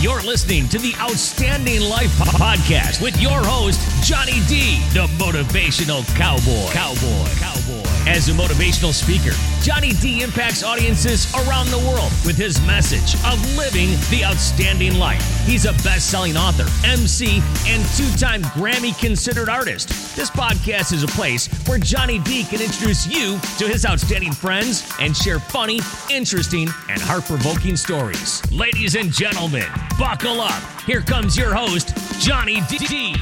You're listening to the Outstanding Life Po- Podcast with your host, Johnny D, the motivational cowboy. Cowboy. Cowboy. As a motivational speaker, Johnny D impacts audiences around the world with his message of living the outstanding life. He's a best selling author, MC, and two time Grammy considered artist. This podcast is a place where Johnny D can introduce you to his outstanding friends and share funny, interesting, and heart provoking stories. Ladies and gentlemen, buckle up. Here comes your host, Johnny D.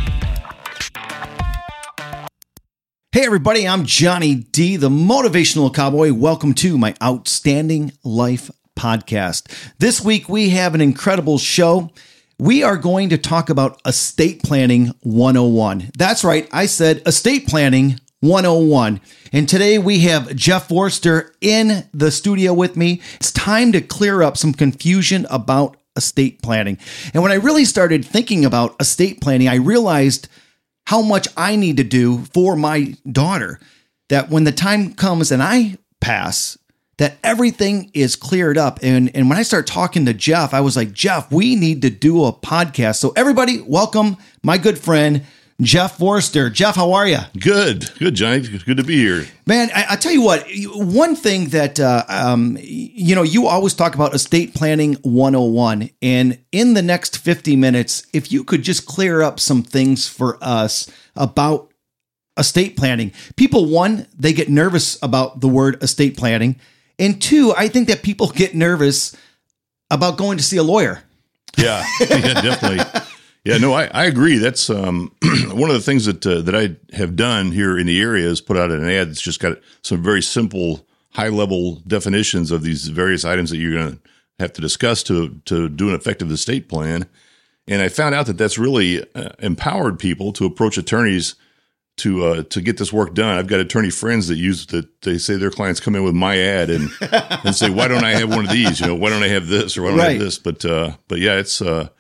Hey, everybody, I'm Johnny D, the motivational cowboy. Welcome to my Outstanding Life podcast. This week, we have an incredible show. We are going to talk about estate planning 101. That's right, I said estate planning 101. And today we have Jeff Forster in the studio with me. It's time to clear up some confusion about estate planning. And when I really started thinking about estate planning, I realized how much I need to do for my daughter. That when the time comes and I pass, that everything is cleared up. And, and when I start talking to Jeff, I was like, Jeff, we need to do a podcast. So, everybody, welcome my good friend, Jeff Forster. Jeff, how are you? Good, good, Johnny. Good to be here. Man, I, I tell you what, one thing that, uh, um, you know, you always talk about estate planning 101. And in the next 50 minutes, if you could just clear up some things for us about estate planning. People, one, they get nervous about the word estate planning. And two, I think that people get nervous about going to see a lawyer. Yeah, yeah, definitely. Yeah, no, I, I agree. That's um, one of the things that uh, that I have done here in the area is put out an ad that's just got some very simple, high level definitions of these various items that you're going to have to discuss to to do an effective estate plan. And I found out that that's really uh, empowered people to approach attorneys to uh, to get this work done. I've got attorney friends that use that they say their clients come in with my ad and and say, why don't I have one of these? You know, why don't I have this or why don't I have this? But uh, but yeah, it's uh,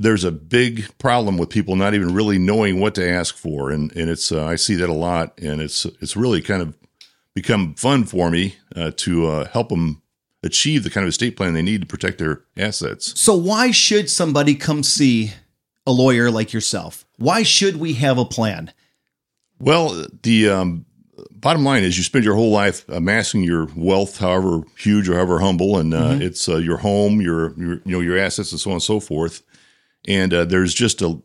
there's a big problem with people not even really knowing what to ask for, and and it's uh, I see that a lot, and it's it's really kind of become fun for me uh, to uh, help them achieve the kind of estate plan they need to protect their assets. So, why should somebody come see a lawyer like yourself? Why should we have a plan? Well, the um, bottom line is you spend your whole life amassing your wealth, however huge or however humble, and uh, it's uh, your home, your, your you know your assets, and so on and so forth. And uh, there's just a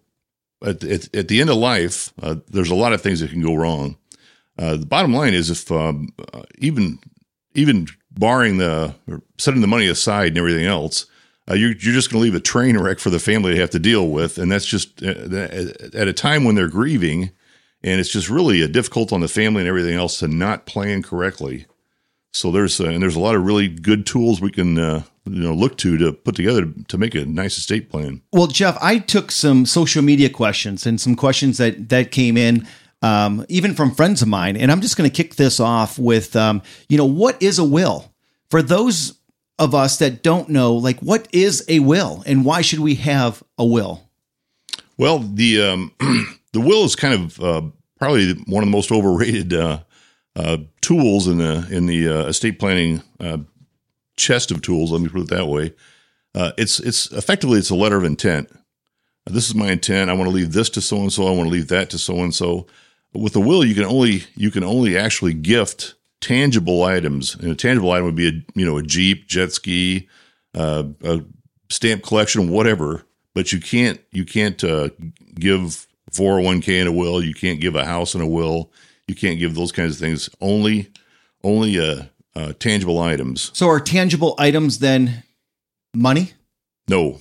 at, at, at the end of life, uh, there's a lot of things that can go wrong. Uh, the bottom line is if um, uh, even even barring the setting the money aside and everything else, uh, you're you're just going to leave a train wreck for the family to have to deal with, and that's just uh, at a time when they're grieving, and it's just really difficult on the family and everything else to not plan correctly. So there's and there's a lot of really good tools we can uh, you know look to to put together to make a nice estate plan. Well, Jeff, I took some social media questions and some questions that that came in, um, even from friends of mine, and I'm just going to kick this off with, um, you know, what is a will for those of us that don't know, like, what is a will and why should we have a will? Well, the um, the will is kind of uh, probably one of the most overrated uh, uh, tools in the in the uh, estate planning uh, chest of tools. Let me put it that way. Uh, it's it's effectively it's a letter of intent. This is my intent. I want to leave this to so and so. I want to leave that to so and so. With a will, you can only you can only actually gift tangible items, and a tangible item would be a you know a jeep, jet ski, uh, a stamp collection, whatever. But you can't you can't uh, give 401k in a will. You can't give a house in a will. You can't give those kinds of things. Only only uh, uh, tangible items. So, are tangible items then money? No,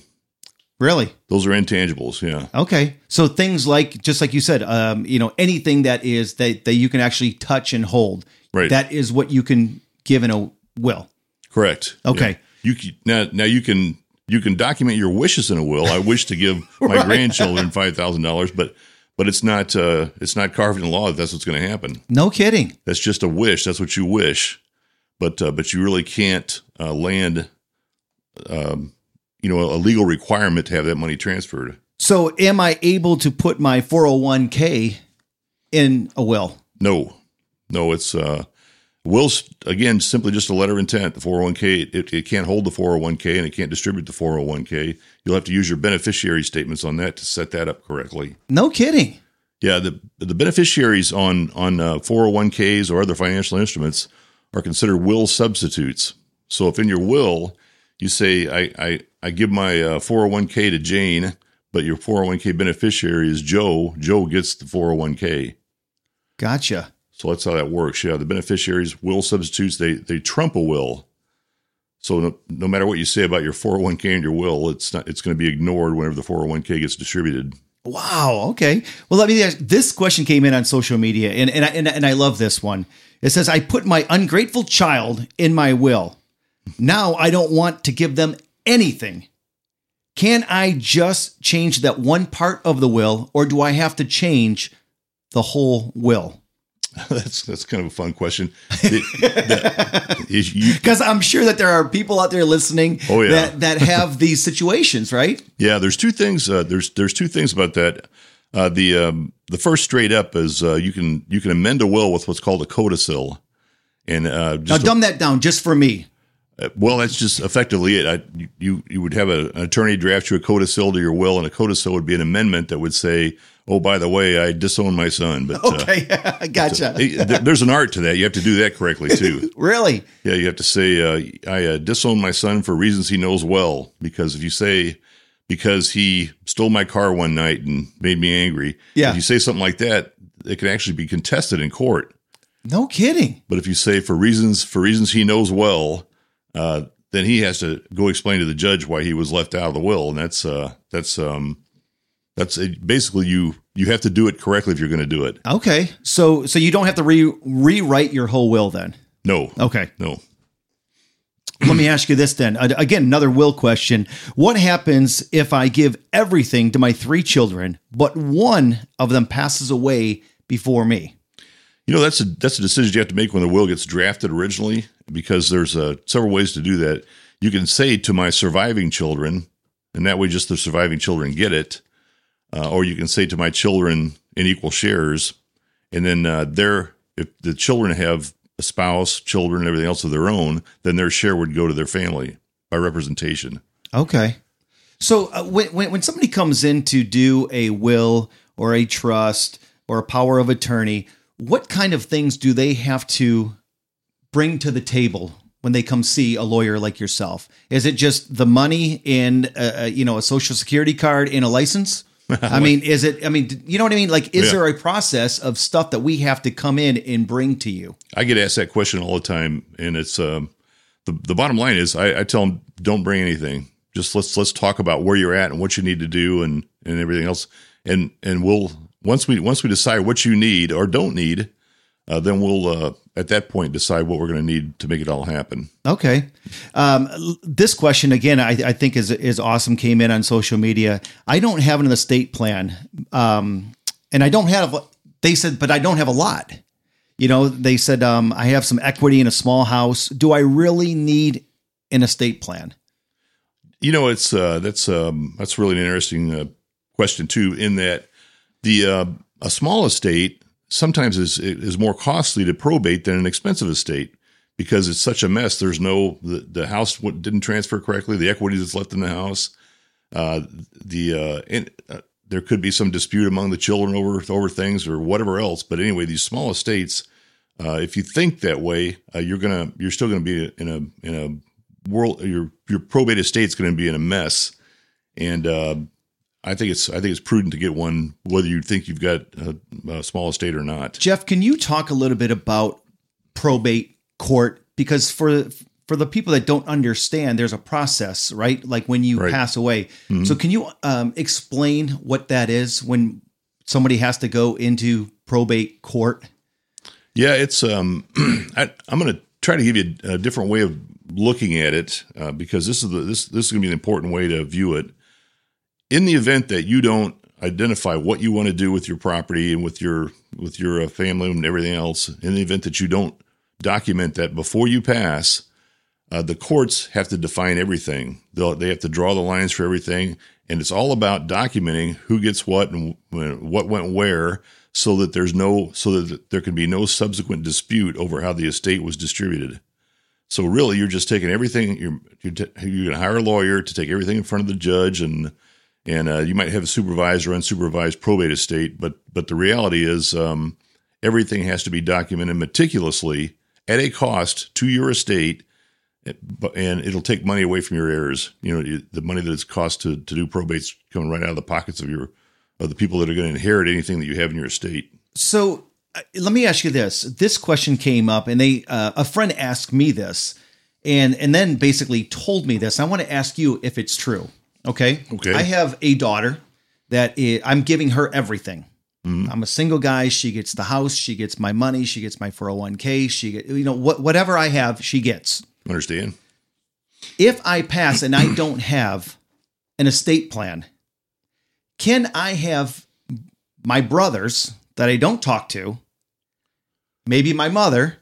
Really? those are intangibles. Yeah, Okay. So things like, just like you said, um, you know, anything that is that that you can actually touch and hold, right. that is what you can give in a will. Correct. Okay. Yeah. You can, now now you can you can document your wishes in a will. I wish to give my Right. grandchildren five thousand dollars, but but it's not uh, it's not carved in law that that's what's going to happen. No kidding. That's just a wish. That's what you wish, but uh, but you really can't uh, land, um, you know, a legal requirement to have that money transferred. So, am I able to put my 401k in a will? No, no, it's uh, Will's again simply just a letter of intent. The 401k it, it can't hold the 401k and it can't distribute the 401k. You'll have to use your beneficiary statements on that to set that up correctly. No kidding. Yeah, the the beneficiaries on on uh, 401ks or other financial instruments are considered will substitutes. So if in your will you say I I, I give my uh, 401k to Jane, but your 401k beneficiary is Joe, Joe gets the 401k. Gotcha. So that's how that works. Yeah, the beneficiaries will substitutes they they trump a will. So no, no matter what you say about your 401k and your will, it's not it's going to be ignored whenever the 401k gets distributed. Wow. Okay. Well, let me ask. This question came in on social media, and and I, and, and I love this one. It says, "I put my ungrateful child in my will. Now I don't want to give them anything. Can I just change that one part of the will, or do I have to change the whole will?" that's that's kind of a fun question. Because I'm sure that there are people out there listening Oh, yeah. that that have these situations, right? Yeah, there's two things. Uh, there's there's two things about that. Uh, the um, the first straight up is uh, you can you can amend a will with what's called a codicil, and uh, Now, just a- dumb that down just for me. Uh, well, that's just effectively it. I, you you would have a, an attorney draft you a codicil to your will, and a codicil would be an amendment that would say, "Oh, by the way, I disown my son." But uh, Okay, I gotcha. it- there- there's an art to that. You have to do that correctly too. Really? Yeah, you have to say, uh, I uh, disown my son for reasons he knows well. Because if you say, because he stole my car one night and made me angry, Yeah. if you say something like that, it can actually be contested in court. No kidding. But if you say for reasons for reasons he knows well, uh, then he has to go explain to the judge why he was left out of the will, and that's uh, that's um, that's it. basically you you have to do it correctly if you're going to do it. Okay, so so you don't have to re- rewrite your whole will then. No, Okay, no. Let me ask you this then. Uh, Again, another will question. What happens if I give everything to my three children, but one of them passes away before me? You know, that's a that's a decision you have to make when the will gets drafted originally, because there's uh, several ways to do that. You can say to my surviving children, and that way just the surviving children get it, uh, or you can say to my children in equal shares, and then uh, if the children have a spouse, children, and everything else of their own, then their share would go to their family by representation. Okay. So uh, when, when somebody comes in to do a will or a trust or a power of attorney, what kind of things do they have to bring to the table when they come see a lawyer like yourself? Is it just the money and uh, you know a social security card and a license? I mean, is it? I mean, you know what I mean? Like, is Yeah. there a process of stuff that we have to come in and bring to you? I get asked that question all the time, and it's um, the the bottom line is I, I tell them don't bring anything. Just let's let's talk about where you're at and what you need to do and and everything else, and and we'll once we once we decide what you need or don't need, uh, then we'll uh, at that point decide what we're going to need to make it all happen. Okay. Um, this question again, I, I think is is awesome. Came in on social media. I don't have an estate plan, um, and I don't have. They said, but I don't have a lot. You know, they said um, I have some equity in a small house. Do I really need an estate plan? You know, it's uh, that's um, that's really an interesting uh, question too. In that the uh, a small estate sometimes is is more costly to probate than an expensive estate because it's such a mess. There's no the, the house didn't transfer correctly. The equity that's left in the house. Uh, the uh, and, uh, there could be some dispute among the children over over things or whatever else. But anyway, these small estates, uh, if you think that way, uh, you're gonna you're still gonna be in a in a world your your probate estate's to be in a mess, and uh, I think it's I think it's prudent to get one whether you think you've got a, a small estate or not. Jeff, can you talk a little bit about probate court? Because for for the people that don't understand, there's a process, right? Like when you Right. pass away. So can you um, explain what that is when somebody has to go into probate court? Yeah, it's um, I, I'm going to try to give you a, a different way of looking at it uh, because this is the this this is going to be an important way to view it. In the event that you don't identify what you want to do with your property and with your with your uh, family and everything else, in the event that you don't document that before you pass, uh, the courts have to define everything. They'll, they have to draw the lines for everything, and it's all about documenting who gets what and what went where, so that there's no so that there can be no subsequent dispute over how the estate was distributed. So really, you're just taking everything. You're you're, t- you're going to hire a lawyer to take everything in front of the judge, and and uh, you might have a supervised or unsupervised probate estate. But but the reality is, um, everything has to be documented meticulously at a cost to your estate, and it'll take money away from your heirs. You know, the money that it's cost to to do probates coming right out of the pockets of your of the people that are going to inherit anything that you have in your estate. So uh, let me ask you this. This question came up, and they uh, a friend asked me this, and and then basically told me this. I want to ask you if it's true. Okay. Okay. I have a daughter that i I'm giving her everything. Mm-hmm. I'm a single guy. She gets the house. She gets my money. She gets my 401k. She get you know what whatever I have, she gets. Understand? If I pass and I don't have an estate plan, can I have my brothers that I don't talk to, maybe my mother,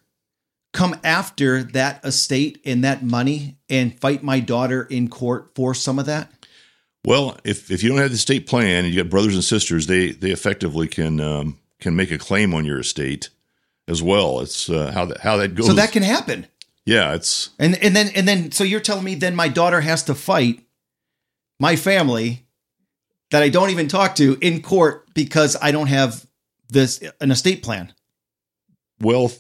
come after that estate and that money and fight my daughter in court for some of that? Well, if if you don't have the estate plan and you got brothers and sisters, they they effectively can um, can make a claim on your estate as well. It's uh, how that how that goes. So that can happen. yeah, it's And and then and then so you're telling me then my daughter has to fight my family that I don't even talk to in court because I don't have this an estate plan. well.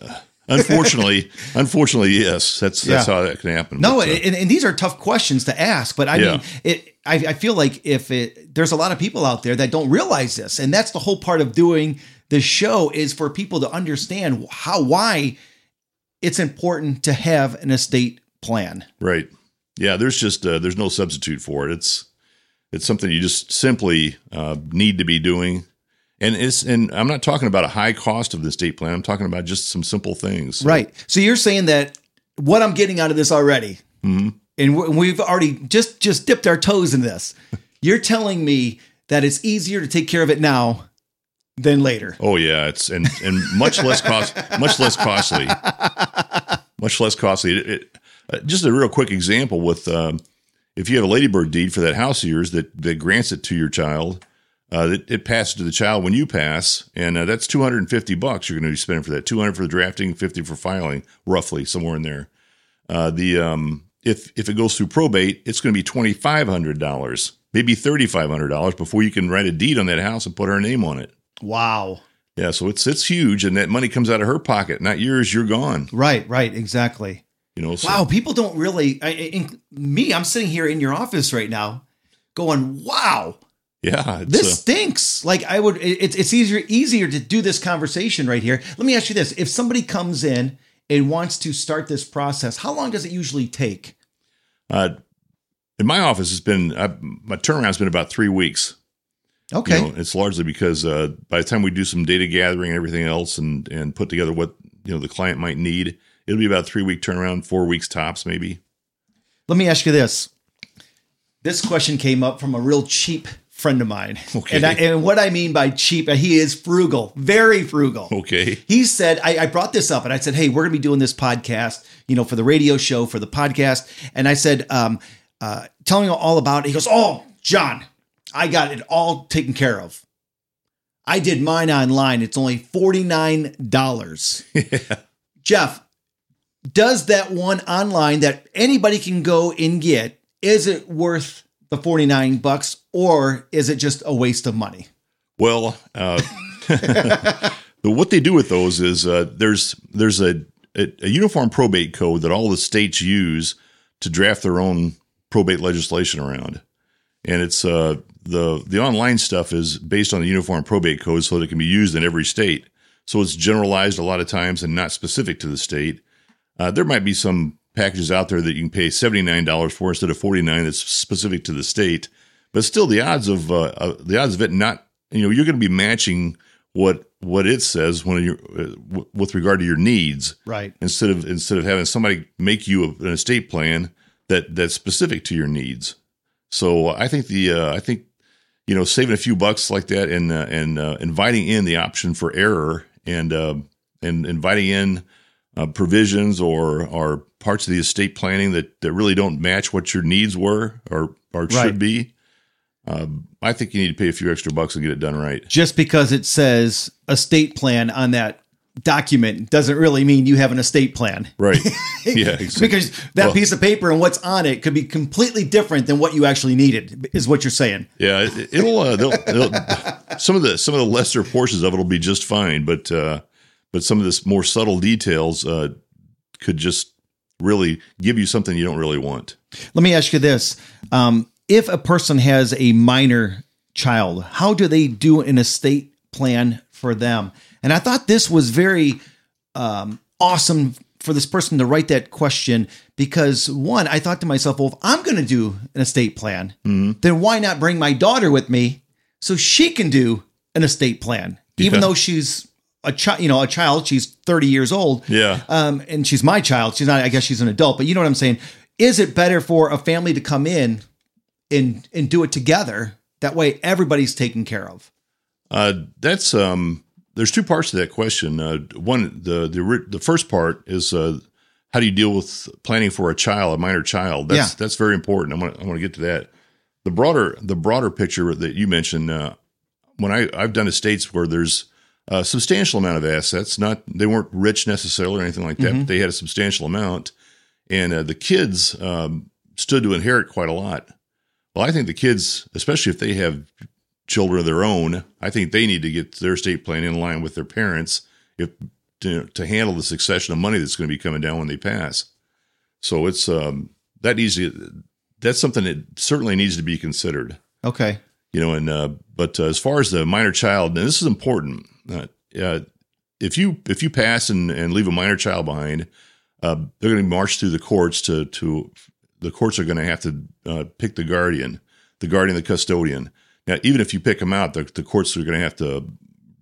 Uh, unfortunately, unfortunately, yes, that's that's Yeah. how that can happen. No, But, uh, and, and these are tough questions to ask, but I Yeah. mean, it. I, I feel like if it, there's a lot of people out there that don't realize this, and that's the whole part of doing the show is for people to understand how why it's important to have an estate plan. Right. Yeah, there's just uh, there's no substitute for it. It's it's something you just simply uh, need to be doing. And it's and I'm not talking about a high cost of the estate plan. I'm talking about just some simple things. Right. So you're saying that what I'm getting out of this already, Mm-hmm. and we- we've already just just dipped our toes in this. You're telling me that it's easier to take care of it now than later. Oh yeah, it's and and much less cost, much less costly, much less costly. It, it, uh, just a real quick example with um, if you have a ladybird deed for that house of yours that that grants it to your child, uh, it, it passes to the child when you pass, and uh, that's two hundred and fifty bucks you're going to be spending for that. Two hundred for the drafting, fifty for filing, roughly somewhere in there. Uh, the um, if if it goes through probate, it's going to be twenty five hundred dollars, maybe thirty five hundred dollars before you can write a deed on that house and put her name on it. Wow. Yeah, so it's it's huge, and that money comes out of her pocket, not yours. You're gone. Right. Right. Exactly. You know. So, Wow, people don't really. I, in, me, I'm sitting here in your office right now, going, "Wow, Yeah. This uh, stinks." Like I would, it, it's it's easier easier to do this conversation right here. Let me ask you this: If somebody comes in and wants to start this process, how long does it usually take? uh, in my office, it's been I, my turnaround's been about three weeks. Okay, You know, it's largely because uh, by the time we do some data gathering and everything else, and and put together what you know the client might need, it'll be about a three week turnaround, four weeks tops, maybe. let me ask you this: This question came up from a real cheap friend of mine, Okay. and I, and what I mean by cheap, he is frugal, very frugal. Okay. he said I, I brought this up and i said hey we're going to be doing this podcast you know for the radio show for the podcast and i said um, uh, telling him all about it he goes oh john i got it all taken care of i did mine online it's only $49 jeff does that one online that anybody can go and get is it worth the 49 bucks or is it just a waste of money Well, uh, what they do with those is uh, there's there's a, a a uniform probate code that all the states use to draft their own probate legislation around, and it's uh, the the online stuff is based on the uniform probate code, so that it can be used in every state. So it's generalized a lot of times and not specific to the state. Uh, there might be some packages out there that you can pay seventy nine dollars for instead of forty nine that's specific to the state, but still the odds of uh, uh, the odds of it not you know you're going to be matching what what it says when you're uh, w- with regard to your needs. Right. Instead of instead of having somebody make you a, an estate plan that that's specific to your needs. So I think the uh, I think you know saving a few bucks like that and uh, and uh, inviting in the option for error and uh, and inviting in uh, provisions or or parts of the estate planning that that really don't match what your needs were or or Right. should be. um, I think you need to pay a few extra bucks and get it done right. Just because it says estate plan on that document doesn't really mean you have an estate plan. Right. Yeah. Exactly. because that Well- piece of paper and what's on it could be completely different than what you actually needed, is what you're saying. Yeah, it, it'll, uh, they'll, they'll some of the some of the lesser portions of it will be just fine, but uh, but some of this more subtle details uh, could just really give you something you don't really want. Let me ask you this. Um, if a person has a minor child, how do they do an estate plan for them? And I thought this was very um, awesome for this person to write that question because one, I thought to myself, well, if I'm going to do an estate plan, then why not bring my daughter with me so she can do an estate plan, even Yeah. though she's a child, you know, a child, she's 30 years old Yeah, um, and she's my child. She's not. I guess she's an adult. But you know what I'm saying. Is it better for a family to come in and and do it together? That way, everybody's taken care of. uh, that's um. There's two parts to that question. Uh, one, the the the first part is uh, how do you deal with planning for a child, a minor child? That's Yeah. that's very important. I'm gonna I want to get to that. The broader the broader picture that you mentioned. Uh, when I I've done estates where there's a substantial amount of assets. Not they weren't rich necessarily or anything like that, but they had a substantial amount, and uh, the kids um, stood to inherit quite a lot. Well, I think the kids, especially if they have children of their own, I think they need to get their estate plan in line with their parents if to, to handle the succession of money that's going to be coming down when they pass. So it's um, that easy. that's something that certainly needs to be considered Okay. you know and uh, but uh, as far as the minor child and this is important uh, uh, if you if you pass and, and leave a minor child behind uh, they're going to march through the courts to to the courts are going to have to uh, pick the guardian the guardian the custodian now even if you pick them out the, the courts are going to have to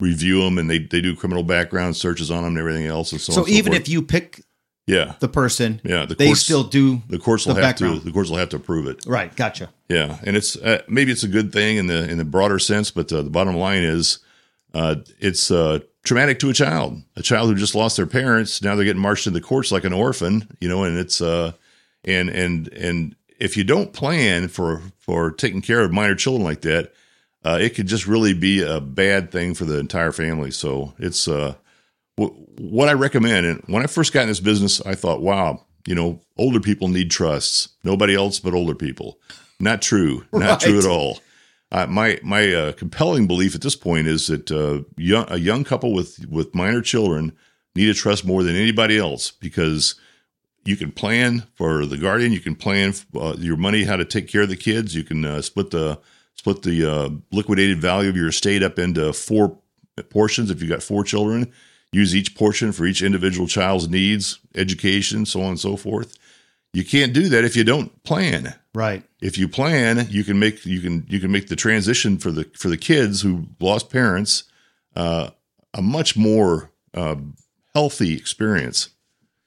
review them and they, they do criminal background searches on them and everything else and so, So, and so even forth. if you pick yeah the person, yeah the they courts still do the courts will the have to background. the courts will have to approve it right. Gotcha. yeah, and it's uh, maybe it's a good thing in the in the broader sense, but uh, the bottom line is uh, it's uh, traumatic to a child, a child who just lost their parents. Now they're getting marched into the courts like an orphan, you know, and it's uh, and and and if you don't plan for for taking care of minor children like that, uh, it could just really be a bad thing for the entire family. So it's uh, wh- what I recommend. And when I first got in this business, I thought, wow, you know, older people need trusts. Nobody else but older people. Not true. Not Right. true at all. Uh, my my uh, compelling belief at this point is that uh, young, a young couple with with minor children need to trust more than anybody else because you can plan for the guardian. You can plan uh, your money, how to take care of the kids. You can uh, split the split the uh, liquidated value of your estate up into four portions. If you've got four children, use each portion for each individual child's needs, education, so on and so forth. You can't do that if you don't plan. Right. If you plan, you can make you can you can make the transition for the for the kids who lost parents uh, a much more uh, healthy experience.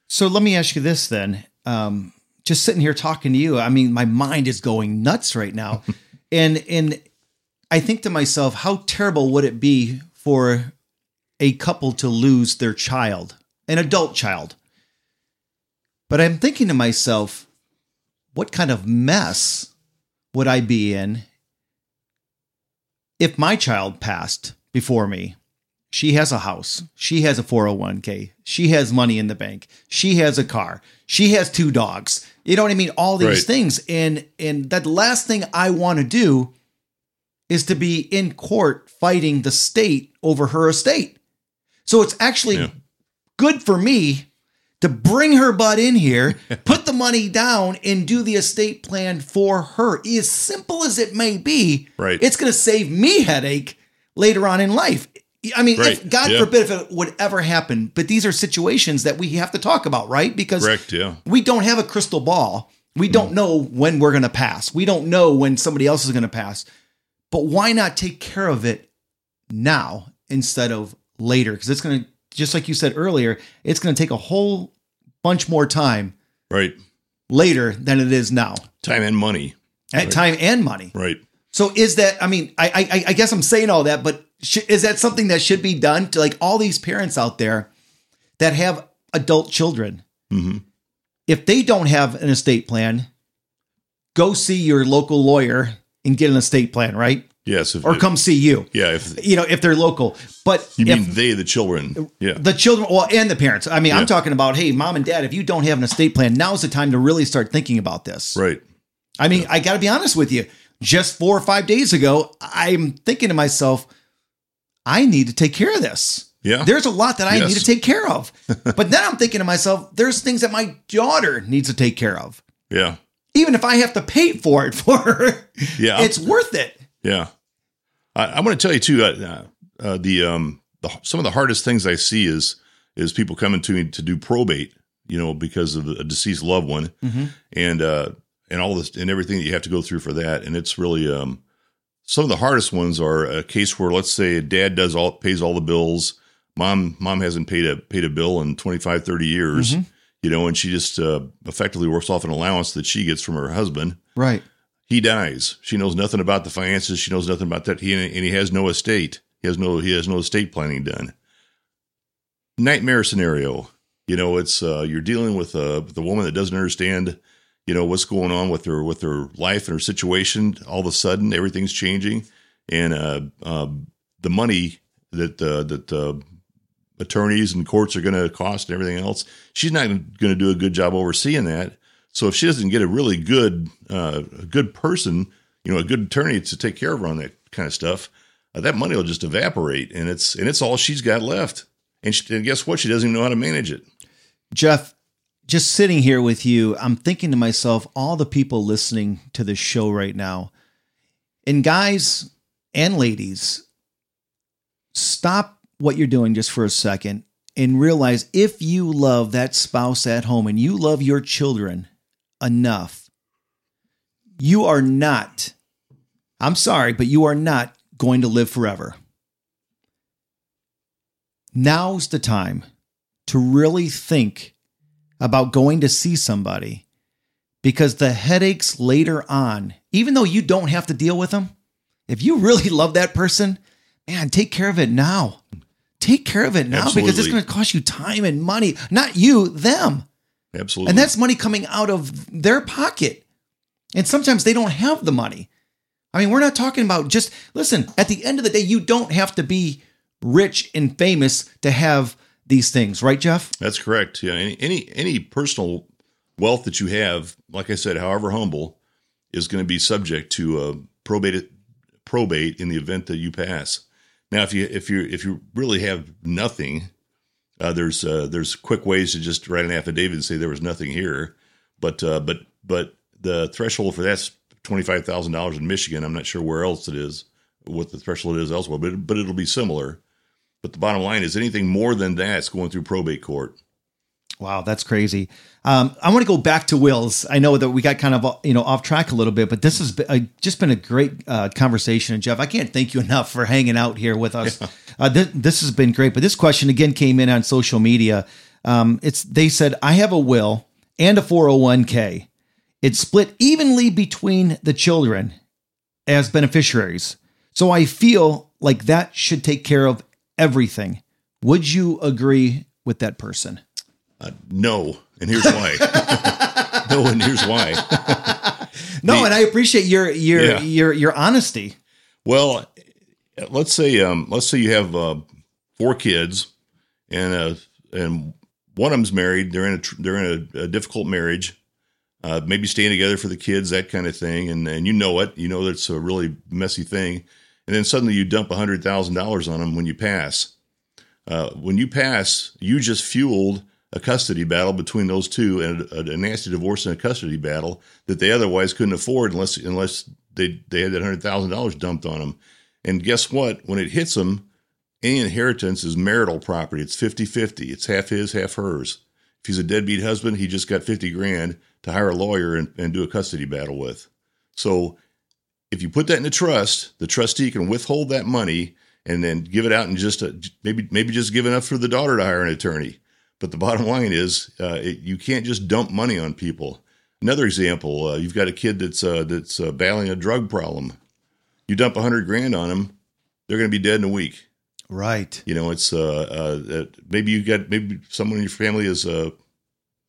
So let me ask you this then. Um, just sitting here talking to you, I mean, my mind is going nuts right now, and and I think to myself, how terrible would it be for a couple to lose their child, an adult child? But I'm thinking to myself, what kind of mess would I be in if my child passed before me? She has a house. She has a 401k. She has money in the bank. She has a car. She has two dogs. You know what I mean? All these Right. things. And and that last thing I want to do is to be in court fighting the state over her estate. So it's actually Yeah. good for me to bring her butt in here, put the money down, and do the estate plan for her. As simple as it may be, Right. it's going to save me headache later on in life. I mean, if God Yeah. forbid if it would ever happen, but these are situations that we have to talk about, right? Because Correct. Yeah. we don't have a crystal ball. We don't mm. know when we're going to pass. We don't know when somebody else is going to pass. But why not take care of it now instead of later? Because it's going to, just like you said earlier, it's going to take a whole bunch more time Right. later than it is now, Time and money. at time and money. Right. So is that? I mean, I I, I guess I'm saying all that, but sh- is that something that should be done to like all these parents out there that have adult children? hmm If they don't have an estate plan, go see your local lawyer and get an estate plan, right? Yes. If, Or if- come see you. Yeah. If You know, if they're local. But you mean they, the children. Yeah. the children, well, and the parents. I mean, Yeah. I'm talking about, hey, mom and dad, if you don't have an estate plan, now's the time to really start thinking about this. right. I mean, I got to be honest with you. Just four or five days ago, I'm thinking to myself, I need to take care of this. Yeah. There's a lot that I Yes. need to take care of. but then I'm thinking to myself, there's things that my daughter needs to take care of. Yeah. Even if I have to pay for it for her, Yeah. it's worth it. Yeah, I, I'm going to tell you too. Uh, uh, the um, the, some of the hardest things I see is is people coming to me to do probate. You know, because of a deceased loved one, and uh, and all this and everything that you have to go through for that. And it's really um, some of the hardest ones are a case where let's say a dad does all pays all the bills, mom mom hasn't paid a paid a bill in 25, 30 years. You know, and she just uh, effectively works off an allowance that she gets from her husband Right. He dies. She knows nothing about the finances. She knows nothing about that. He and he has no estate. He has no he has no estate planning done. Nightmare scenario. You know, it's uh, you're dealing with a with a woman that doesn't understand. You know what's going on with her with her life and her situation. All of a sudden, everything's changing, and uh, uh, the money that uh, that uh, attorneys and courts are going to cost and everything else. She's not going to do a good job overseeing that. So if she doesn't get a really good uh, a good person, you know, a good attorney to take care of her on that kind of stuff, uh, that money will just evaporate, and it's and it's all she's got left. And, she, and guess what? She doesn't even know how to manage it. Jeff, just sitting here with you, I'm thinking to myself, all the people listening to this show right now, and guys and ladies, stop what you're doing just for a second and realize if you love that spouse at home and you love your children enough, you are not, I'm sorry, but you are not going to live forever. Now's the time to really think about going to see somebody because the headaches later on, even though you don't have to deal with them, if you really love that person, man, take care of it now. Take care of it now because it's going to cost you time and money, not you, them. Absolutely. And that's money coming out of their pocket. And sometimes they don't have the money. I mean, we're not talking about just, listen, at the end of the day, you don't have to be rich and famous to have these things, right, Jeff? That's correct. Yeah. Any any any personal wealth that you have, like I said, however humble, is going to be subject to uh, probate probate in the event that you pass. Now, if you if you if you really have nothing, uh, there's uh, there's quick ways to just write an affidavit and say there was nothing here, but uh, but but the threshold for that's twenty five thousand dollars in Michigan. I'm not sure where else it is, what the threshold is elsewhere, but but it'll be similar. But the bottom line is anything more than that's going through probate court. Wow, that's crazy. Um, I want to go back to wills. I know that we got kind of you know off track a little bit, but this has been, uh, just been a great uh, conversation. And Jeff, I can't thank you enough for hanging out here with us. Uh, th- this has been great. But this question again came in on social media. Um, it's they said I have a will and a four hundred one k. It's split evenly between the children as beneficiaries. So I feel like that should take care of everything. Would you agree with that person? Uh, no, and here's why. no, and here's why. No, The- and I appreciate your your Yeah. your your honesty. Well, let's say um, let's say you have uh, four kids, and uh, and one of them's married. They're in a tr- they're in a, a difficult marriage. Uh, maybe staying together for the kids, that kind of thing, and and you know it. You know that's a really messy thing. And then suddenly you dump hundred thousand dollars on them when you pass. Uh, when you pass, you just fueled a custody battle between those two and a, a nasty divorce and a custody battle that they otherwise couldn't afford unless unless they they had that hundred thousand dollars dumped on them. And guess what? When it hits them, any inheritance is marital property. It's 50-50. It's half his, half hers. If he's a deadbeat husband, he just got 50 grand to hire a lawyer and, and do a custody battle with. So if you put that in a trust, the trustee can withhold that money and then give it out and just uh, a, maybe maybe just give enough for the daughter to hire an attorney. But the bottom line is, uh, it, you can't just dump money on people. Another example: uh, you've got a kid that's uh, that's uh, battling a drug problem. You dump a hundred grand on them, they're going to be dead in a week. Right. You know, it's uh, uh, maybe you got maybe someone in your family is uh,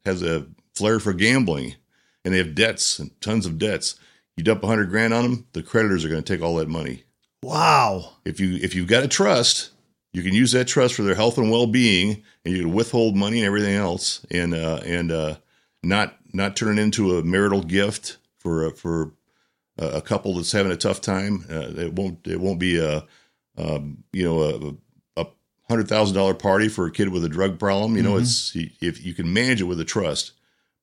has a flair for gambling, and they have debts and tons of debts. You dump a hundred grand on them, the creditors are going to take all that money. Wow. If you if you've got a trust, you can use that trust for their health and well being, and you can withhold money and everything else, and uh, and uh, not not turn it into a marital gift for a, for a, couple that's having a tough time. Uh, it won't it won't be a um, you know a, a hundred thousand dollar party for a kid with a drug problem. You know, Mhm. it's if you can manage it with a trust,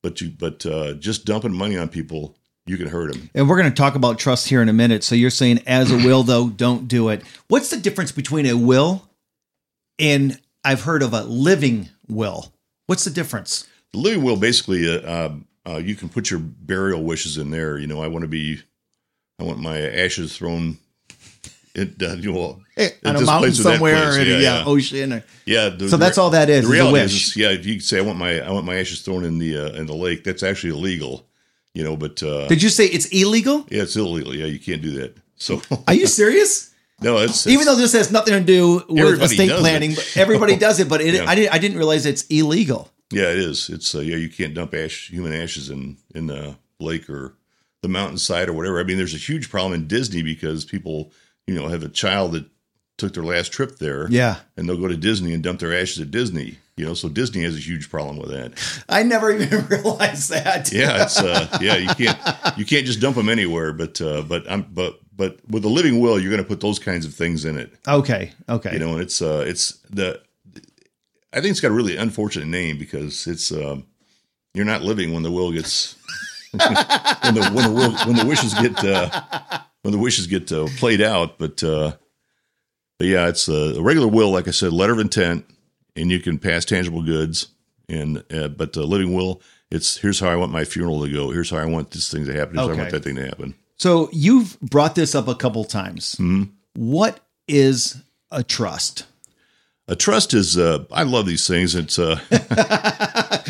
but you but uh, just dumping money on people, you can hurt them. And we're going to talk about trust here in a minute. So you're saying as a will, though, don't do it. What's the difference between a will and I've heard of a living will? What's the difference? The living will basically, uh, um, uh, you can put your burial wishes in there. You know, I want to be, I want my ashes thrown. It, uh, you know, at On a mountain somewhere, or yeah, yeah, yeah. ocean. Or, Yeah, the- So that's all that is, The reality wish. is, yeah, if you say I want my I want my ashes thrown in the uh, in the lake, that's actually illegal. You know, but uh, Did you say it's illegal? yeah, it's illegal. Yeah, you can't do that. So Are you serious? No, it's, Even it's- though this has nothing to do with estate planning, it. but everybody does it. But it, Yeah. I didn't. I didn't realize it's illegal. yeah, it is. It's uh, yeah, you can't dump ash human ashes in in the lake or the mountainside or whatever. I mean, there's a huge problem in Disney because people you know have a child that took their last trip there. Yeah, and they'll go to Disney and dump their ashes at Disney. You know, so Disney has a huge problem with that. I never even realized that. Yeah, it's uh, yeah, you can't you can't just dump them anywhere. But uh, but I'm but but with a living will, you're going to put those kinds of things in it. Okay. Okay. You know, and it's uh, it's the I think it's got a really unfortunate name because it's um, you're not living when the will gets when the when the will, when the wishes get uh, when the wishes get uh, played out. But uh, but yeah, it's uh, a regular will, like I said, letter of intent, and you can pass tangible goods. And uh, but the living will, it's here's how I want my funeral to go. Here's how I want this thing to happen. Here's how I want that thing to happen. So you've brought this up a couple times. Mhm. What is a trust? A trust is uh, I love these things. It's uh,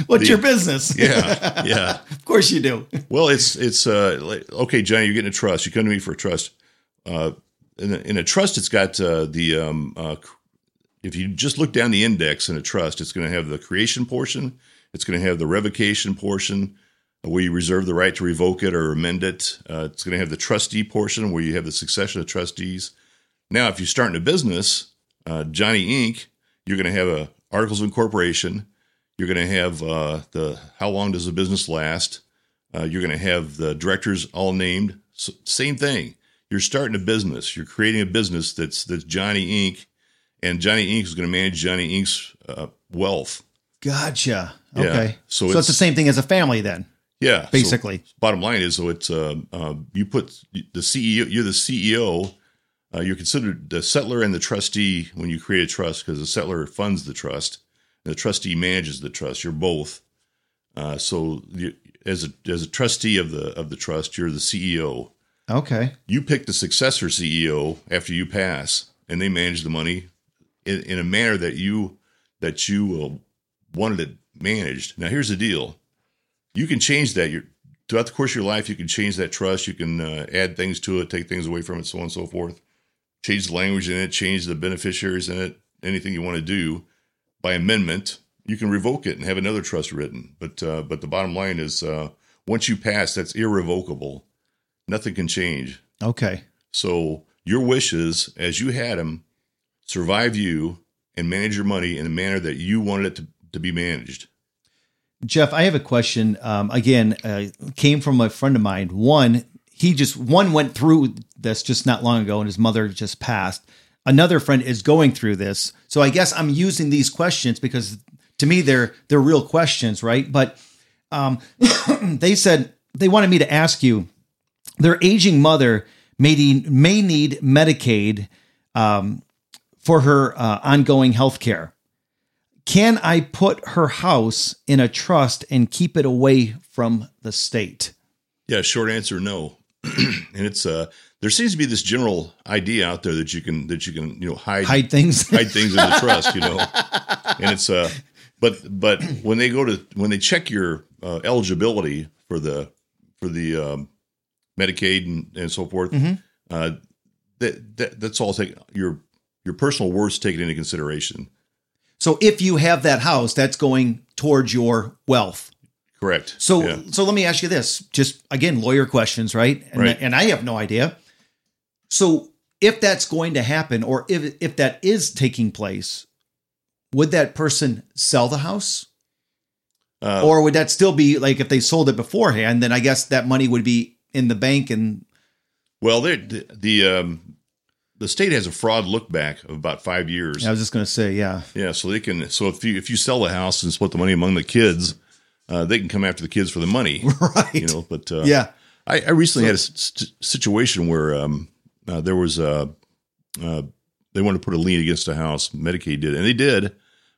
What's The- your business? yeah yeah. Of course you do. Well, it's it's uh like, okay, Johnny. You're getting a trust. You come to me for a trust. Uh, in a, in a trust, it's got uh, the um, uh, if you just look down the index in a trust, it's going to have the creation portion. It's going to have the revocation portion, uh, where you reserve the right to revoke it or amend it. Uh, it's going to have the trustee portion, where you have the succession of trustees. Now, if you start in a business, uh, Johnny Inc., you're going to have a articles of incorporation. You're going to have uh, the how long does the business last? Uh, you're going to have the directors all named. S same thing. You're starting a business. You're creating a business that's that's Johnny Inc. And Johnny Inc. is going to manage Johnny Inc.'s uh, wealth. Gotcha. Yeah. Okay. So So, it's- it's, the same thing as a family then, Yeah, so basically. bottom line is, so it's uh, uh, you put the CEO. You're the CEO. Uh, you're considered the settlor and the trustee when you create a trust because the settlor funds the trust and the trustee manages the trust. You're both. Uh, so you, as a as a trustee of the of the trust, you're the CEO. okay. you pick the successor CEO after you pass, and they manage the money in, in a manner that you that you uh, wanted it managed. Now, here's the deal: you can change that. You're, throughout the course of your life, you can change that trust. You can uh, add things to it, take things away from it, so on and so forth. Change the language in it, change the beneficiaries in it, anything you want to do by amendment. You can revoke it and have another trust written. But uh, but the bottom line is, uh, once you pass, that's irrevocable. Nothing can change. Okay. So your wishes, as you had them, survive you and manage your money in a manner that you wanted it to, to be managed. Jeff, I have a question. Um, again, uh, came from a friend of mine. One, he just one went through this just not long ago, and his mother just passed. Another friend is going through this, so I guess I'm using these questions because to me they're they're real questions, right? But um, they said they wanted me to ask you. Their aging mother may need, may need Medicaid um, for her uh, ongoing health care can I put her house in a trust and keep it away from the state? Yeah, short answer, no. and it's uh there seems to be this general idea out there that you can that you can, you know, hide Hide things. hide things in the trust, you know. And it's uh but but when they go to when they check your uh, eligibility for the for the um, Medicaid and, and so forth, Mhm. uh that, that that's all take your your personal worth's taken into consideration. so if you have that house, that's going towards your wealth. Correct. So Yeah. so let me ask you this, just again, lawyer questions, right? And, Right. and I have no idea. So if that's going to happen, or if if that is taking place, would that person sell the house? Uh, or would that still be like if they sold it beforehand, then I guess that money would be in the bank and well, the the um, the state has a fraud look back of about five years. I was just gonna say, yeah. Yeah, so they can. So if you if you sell the house and split the money among the kids, uh, they can come after the kids for the money. Right. You know, but uh, yeah. I, I recently had a s- situation where um, uh, there was a uh, they wanted to put a lien against a house. Medicaid did, and they did,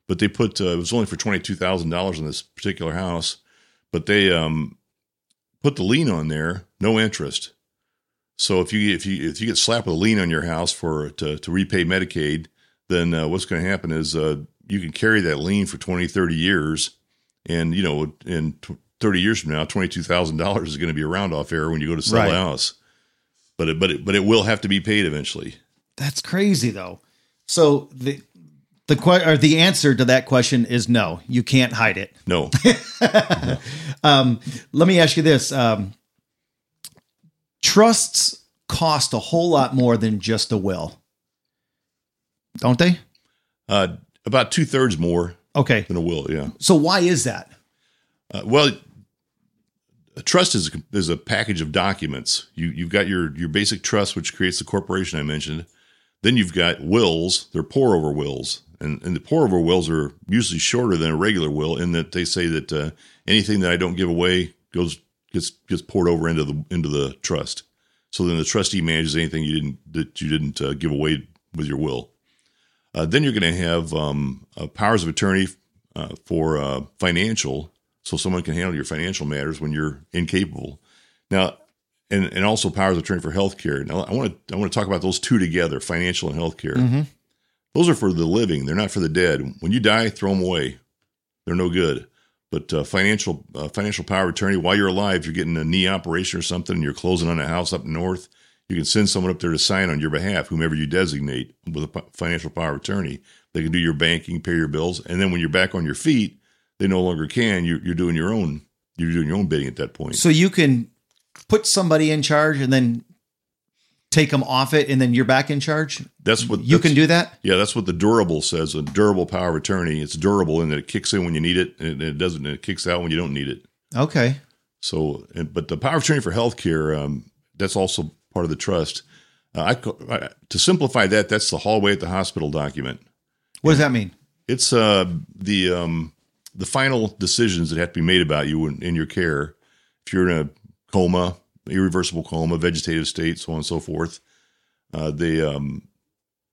but they put uh, it was only for twenty two thousand dollars on this particular house, but they um, put the lien on there, no interest. So if you if you if you get slapped with a lien on your house for to to repay Medicaid, then uh, what's going to happen is uh, you can carry that lien for 20, 30 years, and you know in t- thirty years from now, twenty two thousand dollars is going to be a round off error when you go to sell Right. the house. But it, but it, but it will have to be paid eventually. That's crazy though. So the the que- or the answer to that question is no. You can't hide it. No, Um, let me ask you this: um, trusts cost a whole lot more than just a will, don't they? uh, about two thirds more Okay, than a will. Yeah. so why is that? Uh, well, a trust is a, is a package of documents. You you've got your your basic trust, which creates the corporation I mentioned. Then you've got wills. They're pour over wills, and and the pour over wills are usually shorter than a regular will in that they say that uh, anything that I don't give away goes gets gets poured over into the into the trust. So then the trustee manages anything you didn't that you didn't uh, give away with your will. Uh, then you're going to have um, uh, powers of attorney uh, for uh, financial, so someone can handle your financial matters when you're incapable. Now, and and also powers of attorney for healthcare. Now, I want to I want to talk about those two together: financial and healthcare. Those are for the living; they're not for the dead. When you die, throw them away; they're no good. But uh, financial uh, financial power attorney, while you're alive, you're getting a knee operation or something, and you're closing on a house up north. You can send someone up there to sign on your behalf, whomever you designate with a financial power attorney. They can do your banking, pay your bills, and then when you're back on your feet, they no longer can. You're, you're doing your own. You're doing your own bidding at that point. So you can put somebody in charge and then take them off it, and then you're back in charge. That's what You can do that. Yeah, that's what the durable says. A durable power of attorney. It's durable and it kicks in when you need it, and it doesn't. And it kicks out when you don't need it. Okay. So, and- but the power of attorney for healthcare, um, that's also part of the trust. Uh, I, I to simplify that, that's the hallway at the hospital document. What does that mean? It's uh, the um, the final decisions that have to be made about you in, in your care. If you're in a coma, irreversible coma, vegetative state, so on and so forth, uh, they um,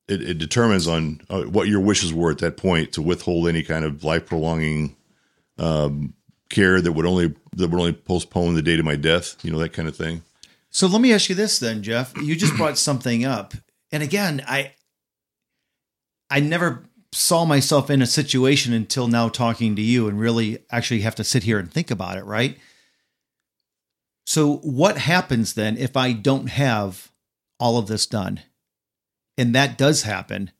it, it determines on uh, what your wishes were at that point to withhold any kind of life prolonging um, care that would only that would only postpone the date of my death. You know that kind of thing. So let me ask you this then, Jeff. You just brought something up. And again, I I never saw myself in a situation until now talking to you and really actually have to sit here and think about it, right? So what happens then if I don't have all of this done? And that does happen.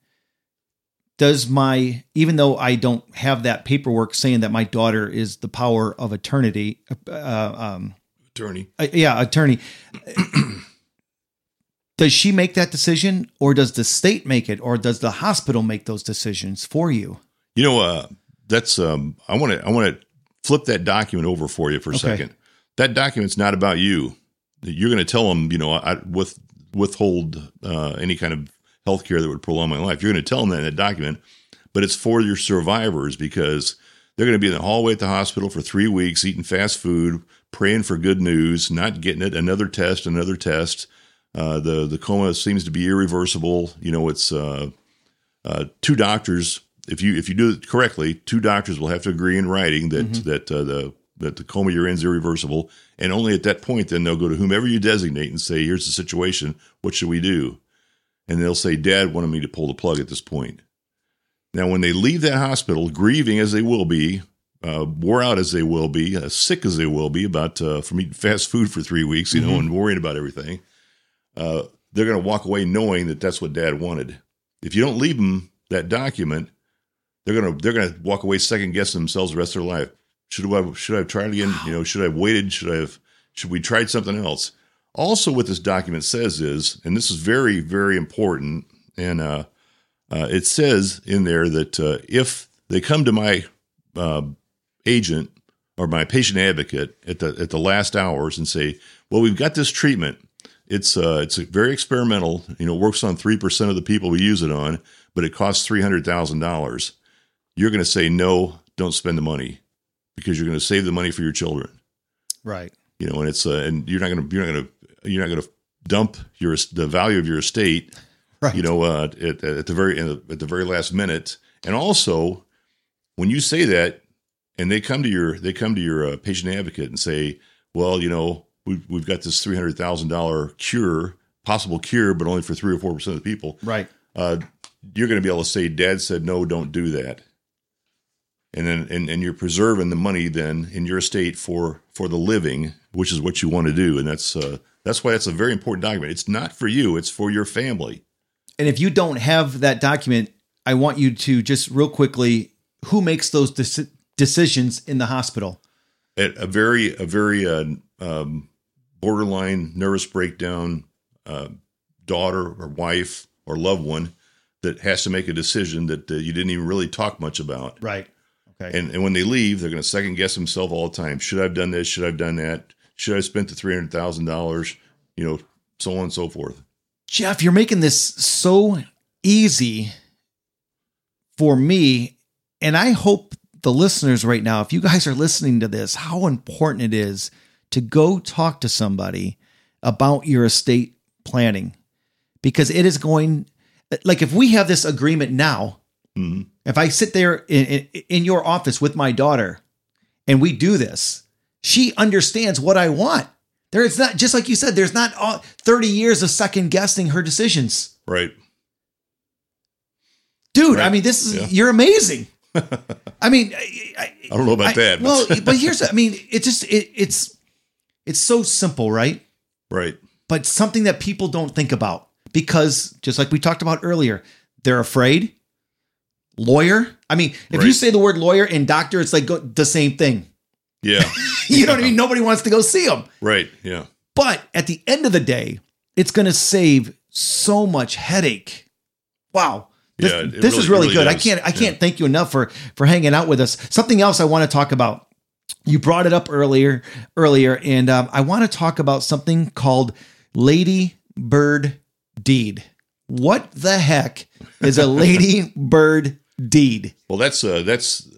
Does my even though I don't have that paperwork saying that my daughter is the power of eternity, uh, um, Attorney. uh, yeah, attorney. does she make that decision, or does the state make it, or does the hospital make those decisions for you? You know, uh, that's um, I want to I want to flip that document over for you for a Okay. second. That document's not about you. You're going to tell them, you know, I with withhold uh, any kind of health care that would prolong my life. You're going to tell them that in that document, but it's for your survivors because they're going to be in the hallway at the hospital for three weeks, eating fast food, praying for good news, not getting it. Another test, another test. Uh, the the coma seems to be irreversible. You know, it's uh, uh, two doctors. If you if you do it correctly, two doctors will have to agree in writing that that uh, the that the coma you're in is irreversible, and only at that point then they'll go to whomever you designate and say, "Here's the situation. What should we do?" And they'll say, "Dad wanted me to pull the plug at this point." Now, when they leave that hospital, grieving as they will be, uh, wore out as they will be, uh, sick as they will be about uh, from eating fast food for three weeks, you know, and worrying about everything, uh, they're going to walk away knowing that that's what Dad wanted. If you don't leave them that document, they're gonna they're gonna walk away second guessing themselves the rest of their life. Should I should I have tried again? You know, should I have waited? Should I have should we tried something else? Also, what this document says is, and this is very very important, and uh, uh, it says in there that uh, if they come to my uh, agent or my patient advocate at the at the last hours and say, "Well, we've got this treatment. It's uh, it's very experimental. You know, works on three percent of the people we use it on, but it costs three hundred thousand dollars." You're going to say, "No, don't spend the money," because you're going to save the money for your children. Right. You know, and it's uh, and you're not going to you're not going to you're not going to dump your the value of your estate. Right. You know, uh, at, at the very at the very last minute, and also when you say that, and they come to your they come to your uh, patient advocate and say, well, you know, we've we've got this three hundred thousand dollar cure, possible cure, but only for three or four percent of the people. Right. Uh, you're going to be able to say, Dad said no, don't do that, and then and, and you're preserving the money then in your estate for for the living, which is what you want to do, and that's uh, that's why that's a very important document. It's not for you; it's for your family. And if you don't have that document, I want you to just real quickly who makes those deci- decisions in the hospital? At a very a very uh, um, borderline nervous breakdown uh, daughter or wife or loved one that has to make a decision that uh, you didn't even really talk much about. Right. Okay. And and when they leave, they're going to second guess themselves all the time. Should I have done this? Should I have done that? Should I have spent the three hundred thousand dollars? You know, so on and so forth. Jeff, you're making this so easy for me. And I hope the listeners right now, if you guys are listening to this, how important it is to go talk to somebody about your estate planning because it is going like if we have this agreement now, Mhm. if I sit there in, in, in your office with my daughter and we do this, she understands what I want. There is not just like you said. There's not all, 30 years of second guessing her decisions, Right. dude. I mean, this is Yeah. you're amazing. I mean, I, I, I don't know about I- that. but- well, but here's I mean, it just it, it's it's so simple, right? right. But something that people don't think about because just like we talked about earlier, they're afraid. Lawyer. I mean, if you say the word lawyer and doctor, it's like go, the same thing. Yeah. You know what I mean? Nobody wants to go see them. right. Yeah. But at the end of the day, it's going to save so much headache. Wow. This, Yeah, this really- is really, really good. I can't I can't thank you enough for for hanging out with us. Something else I want to talk about. You brought it up earlier earlier and um, I want to talk about something called Lady Bird Deed. What the heck is a Lady Bird Deed? Well, that's uh, that's.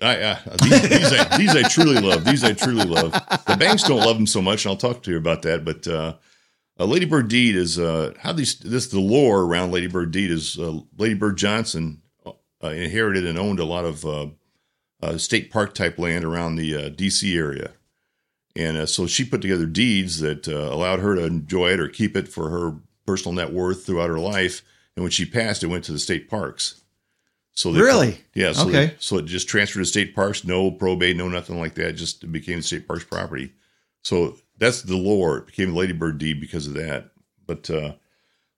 I, uh, these, these, I, these I truly love. These I truly love. The banks don't love them so much, and I'll talk to you about that. But uh, a Lady Bird deed is uh, how these this the lore around Lady Bird deed is. Uh, Lady Bird Johnson uh, inherited and owned a lot of uh, uh, state park type land around the uh, D.C. area, and uh, so she put together deeds that uh, allowed her to enjoy it or keep it for her personal net worth throughout her life. And when she passed, it went to the state parks. So they- Really? yeah. So Okay. they- so it just transferred to state parks, no probate, no nothing like that. Just it became state parks property. So that's the lore. It became Lady Bird deed because of that. But uh,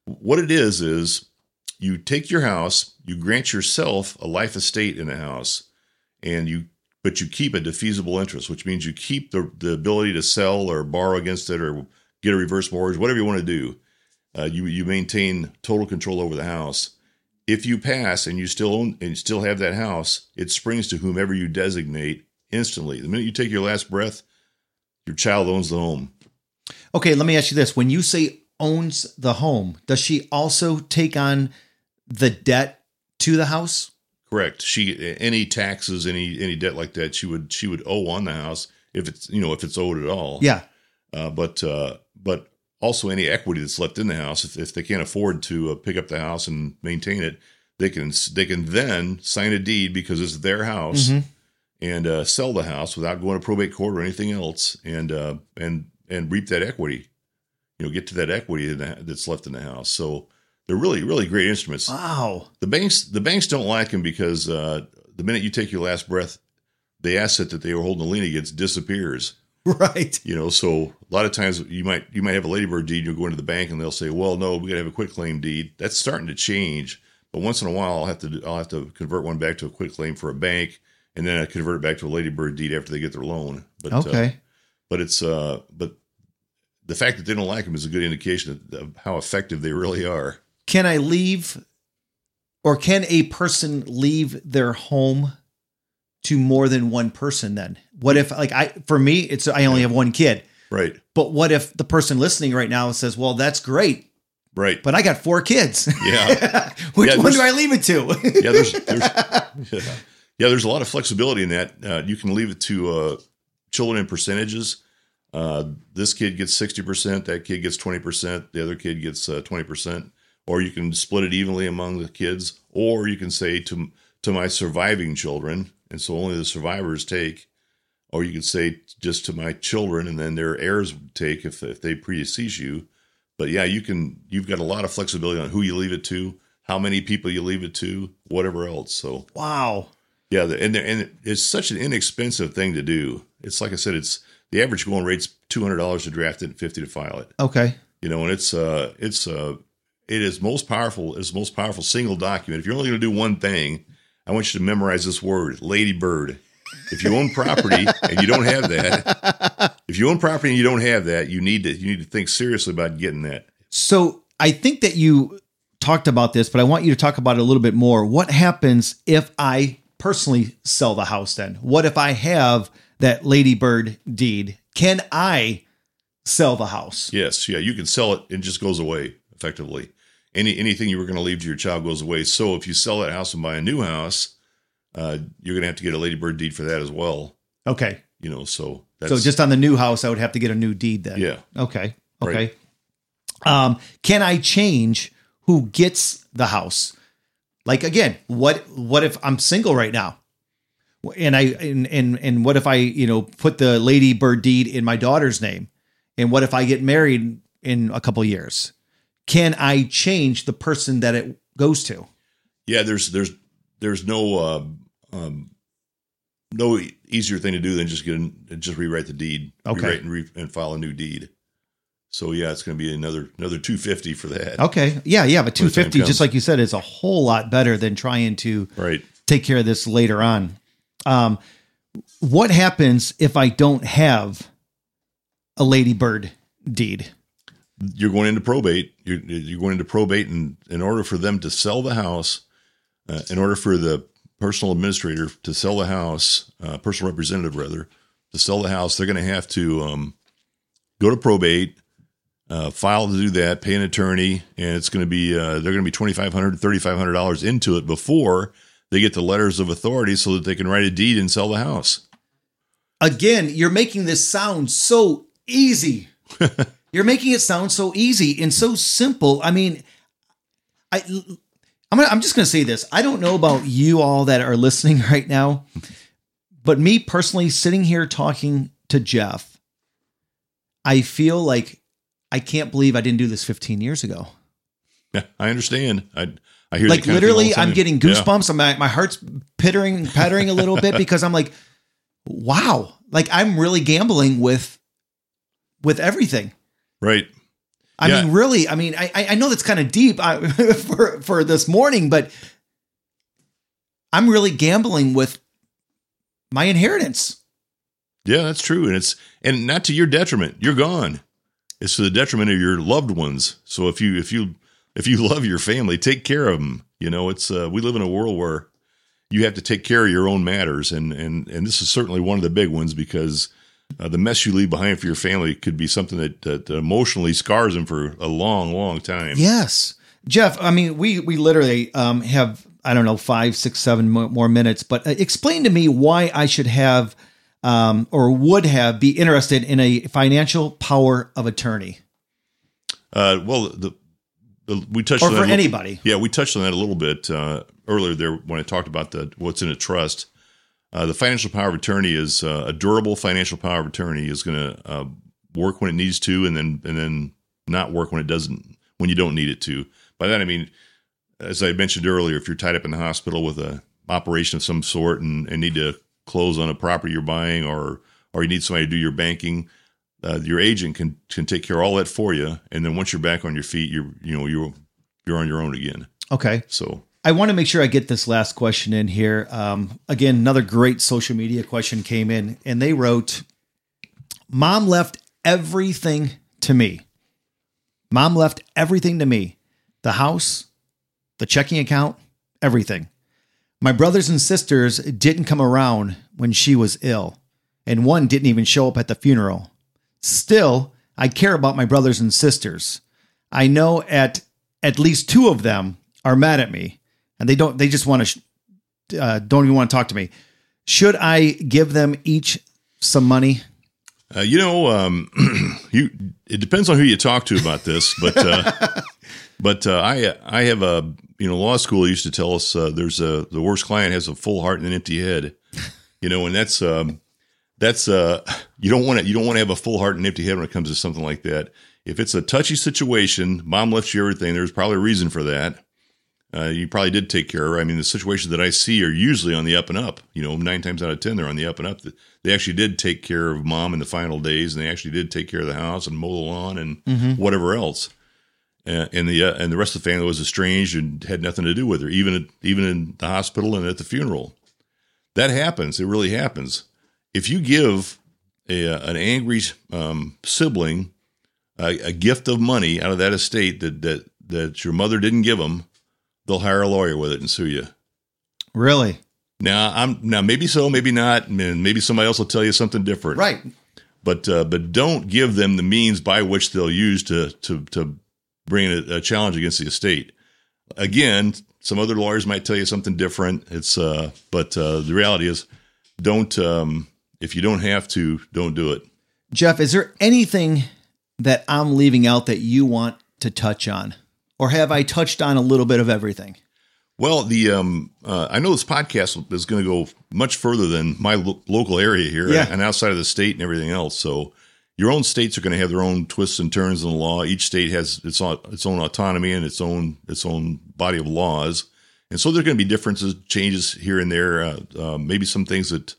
what it is is you take your house, you grant yourself a life estate in the house, and you but you keep a defeasible interest, which means you keep the the ability to sell or borrow against it or get a reverse mortgage, whatever you want to do. Uh, you you maintain total control over the house. If you pass and you still own and you still have that house, it springs to whomever you designate instantly. The minute you take your last breath, your child owns the home. Okay, let me ask you this. When you say owns the home, does she also take on the debt to the house? Correct. She any taxes, any any debt like that, she would she would owe on the house if it's you know if it's owed at all. Yeah. Uh, but uh, but also any equity that's left in the house, if, if they can't afford to uh, pick up the house and maintain it, they can they can then sign a deed because it's their house Mhm. and uh, sell the house without going to probate court or anything else, and uh, and and reap that equity. You know, get to that equity in the, that's left in the house. So they're really really great instruments. Wow. The banks the banks don't like them because uh, the minute you take your last breath, the asset that they were holding the lien against disappears. Right. You know, so a lot of times you might you might have a ladybird deed. You'll go into the bank and they'll say, "Well, no, we got to have a quitclaim deed." That's starting to change, but once in a while, I'll have to I'll have to convert one back to a quitclaim for a bank, and then I convert it back to a ladybird deed after they get their loan. But uh, Okay. but it's uh, but the fact that they don't like them is a good indication of how effective they really are. Can I leave or can a person leave their home to more than one person then? What if like I for me it's I only have one kid. Right, But what if the person listening right now says, "Well, that's great, right. but I got four kids. Yeah, Which Yeah, one do I leave it to?" yeah. There's, there's yeah. yeah, there's a lot of flexibility in that. Uh, you can leave it to uh, children in percentages. Uh, this kid gets sixty percent, that kid gets twenty percent, the other kid gets uh, twenty percent, or you can split it evenly among the kids, or you can say to to my surviving children, and so only the survivors take, or you could say just to my children, and then their heirs would take if if they predecease you. But yeah, you can. You've got a lot of flexibility on who you leave it to, how many people you leave it to, whatever else. So wow. yeah, the, and and it's such an inexpensive thing to do. It's like I said, it's the average going rate's two hundred dollars to draft it, and fifty to file it. Okay. You know, and it's uh it's uh it is most powerful. It's most powerful single document. If you're only going to do one thing, I want you to memorize this word, ladybird. If you own property and you don't have that, if you own property and you don't have that, you need to you need to think seriously about getting that. So I think that you talked about this, but I want you to talk about it a little bit more. What happens if I personally sell the house then? What if I have that ladybird deed? Can I sell the house? Yes, yeah, you can sell it; it just goes away effectively. Any anything you were going to leave to your child goes away. So if you sell that house and buy a new house, uh, you're going to have to get a ladybird deed for that as well. Okay. You know, so that's So just on the new house, I would have to get a new deed then. yeah, Okay. Okay. Right. Um, can I change who gets the house? Like again, what what if I'm single right now? And I and and and what if I, you know, put the ladybird deed in my daughter's name? And what if I get married in a couple years? Can I change the person that it goes to? yeah. There's there's there's no uh, um, no easier thing to do than just get an, just rewrite the deed, Okay. rewrite and, re, and file a new deed. So yeah, it's going to be another another two fifty for that. Okay. Yeah, yeah, but When the time 250 just like you said is a whole lot better than trying to Right. take care of this later on. Um, what happens if I don't have a ladybird deed? You're going into probate. You're, you're going into probate, and in order for them to sell the house, uh, in order for the personal administrator to sell the house, uh, personal representative rather, to sell the house, they're going to have to um, go to probate, uh, file to do that, pay an attorney, and it's going to be uh, they're going to be twenty five hundred to thirty five hundred dollars into it before they get the letters of authority so that they can write a deed and sell the house. Again, you're making this sound so easy. you're making it sound so easy and so simple. I mean, I I'm gonna, I'm just going to say this. I don't know about you all that are listening right now, but me personally sitting here talking to Jeff, I feel like I can't believe I didn't do this 15 years ago. Yeah, I understand. I I hear like that kind of thing all literally i'm getting Yeah. goosebumps my, my heart's pittering pattering a little bit because i'm like wow like i'm really gambling with with everything Right. i Yeah. mean really i mean i I- know that's kind of deep uh, for for this morning but i'm really gambling with my inheritance Yeah, that's true, and it's and not to your detriment. You're gone. It's to the detriment of your loved ones. So if you if you if you love your family, take care of them. You know, it's uh, we live in a world where you have to take care of your own matters, and and and this is certainly one of the big ones because uh, the mess you leave behind for your family could be something that, that emotionally scars them for a long, long time. yes jeff i mean we we literally um have i don't know five six seven more minutes but uh, explain to me why i should have um, or would have be interested in a financial power of attorney Uh, well, the, the we touched or on for that anybody. Yeah, we touched on that a little bit uh, earlier there when I talked about the what's in a trust. Uh, the financial power of attorney is uh, a durable financial power of attorney is going to uh, work when it needs to, and then and then not work when it doesn't when you don't need it to. By that I mean, as I mentioned earlier, if you're tied up in the hospital with a operation of some sort and, and need to close on a property you're buying, or or you need somebody to do your banking, uh, your agent can can take care of all that for you, and then once you're back on your feet, you're you know you're you're on your own again. Okay. So I want to make sure I get this last question in here. Um, again, another great social media question came in, and they wrote, "Mom left everything to me. Mom left everything to me: the house, the checking account, everything. My brothers and sisters didn't come around when she was ill, and one didn't even show up at the funeral. Still, I care about my brothers and sisters. I know at at least two of them are mad at me, and they don't. They just want to sh- uh, don't even want to talk to me. Should I give them each some money? Uh, you know, um, you it depends on who you talk to about this, but uh, but uh, I I have a you know law school used to tell us uh, there's a the worst client has a full heart and an empty head, you know, and that's um, that's uh you don't want to you don't want to have a full heart and empty head when it comes to something like that. If it's a touchy situation, mom left you everything. There's probably a reason for that. Uh, you probably did take care of her. I mean, the situations that I see are usually on the up and up. You know, nine times out of ten, they're on the up and up. They actually did take care of mom in the final days, and they actually did take care of the house and mow the lawn and mm-hmm. whatever else. Uh, and the uh, and the rest of the family was estranged and had nothing to do with her, even even in the hospital and at the funeral. That happens. It really happens. If you give a, uh, an angry um, sibling a, a gift of money out of that estate that that that your mother didn't give them they'll hire a lawyer with it and sue you. Really? Now I'm now maybe so, maybe not, and maybe somebody else will tell you something different. Right. But uh, but don't give them the means by which they'll use to to to bring a, a, challenge against the estate. Again, some other lawyers might tell you something different. It's uh, but uh, the reality is, don't um, if you don't have to, don't do it. Jeff, is there anything that I'm leaving out that you want to touch on? Or have I touched on a little bit of everything? Well, the um, uh, I know this podcast is going to go much further than my lo- local area here yeah. and outside of the state and everything else. So your own states are going to have their own twists and turns in the law. Each state has its own, its own autonomy and its own its own body of laws, and so there's going to be differences, changes here and there. Uh, uh, maybe some things that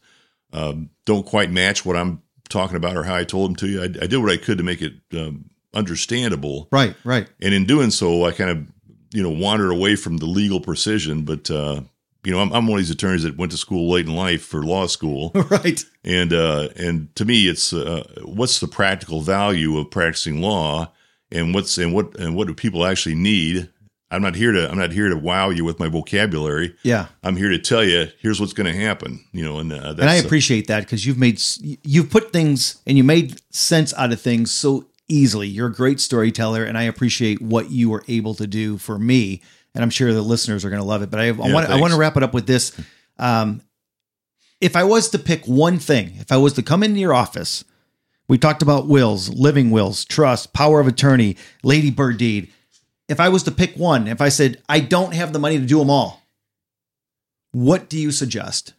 uh, don't quite match what I'm talking about or how I told them to you. I, I did what I could to make it um, understandable. Right, right. And in doing so, I kind of, you know, wandered away from the legal precision. But, uh, you know, I'm, I'm one of these attorneys that went to school late in life for law school. right. And, uh, and to me, it's, uh, what's the practical value of practicing law and what's, and what, and what do people actually need? I'm not here to, I'm not here to wow you with my vocabulary. Yeah. I'm here to tell you, here's what's going to happen, you know, and, uh, and I appreciate that because you've made, you've put things and you made sense out of things so easily. You're a great storyteller, and I appreciate what you were able to do for me. And I'm sure the listeners are going to love it. But I, I want I want to wrap it up with this. Um, if I was to pick one thing, if I was to come into your office, we talked about wills, living wills, trust, power of attorney, lady bird deed. If I was to pick one, if I said I don't have the money to do them all, what do you suggest?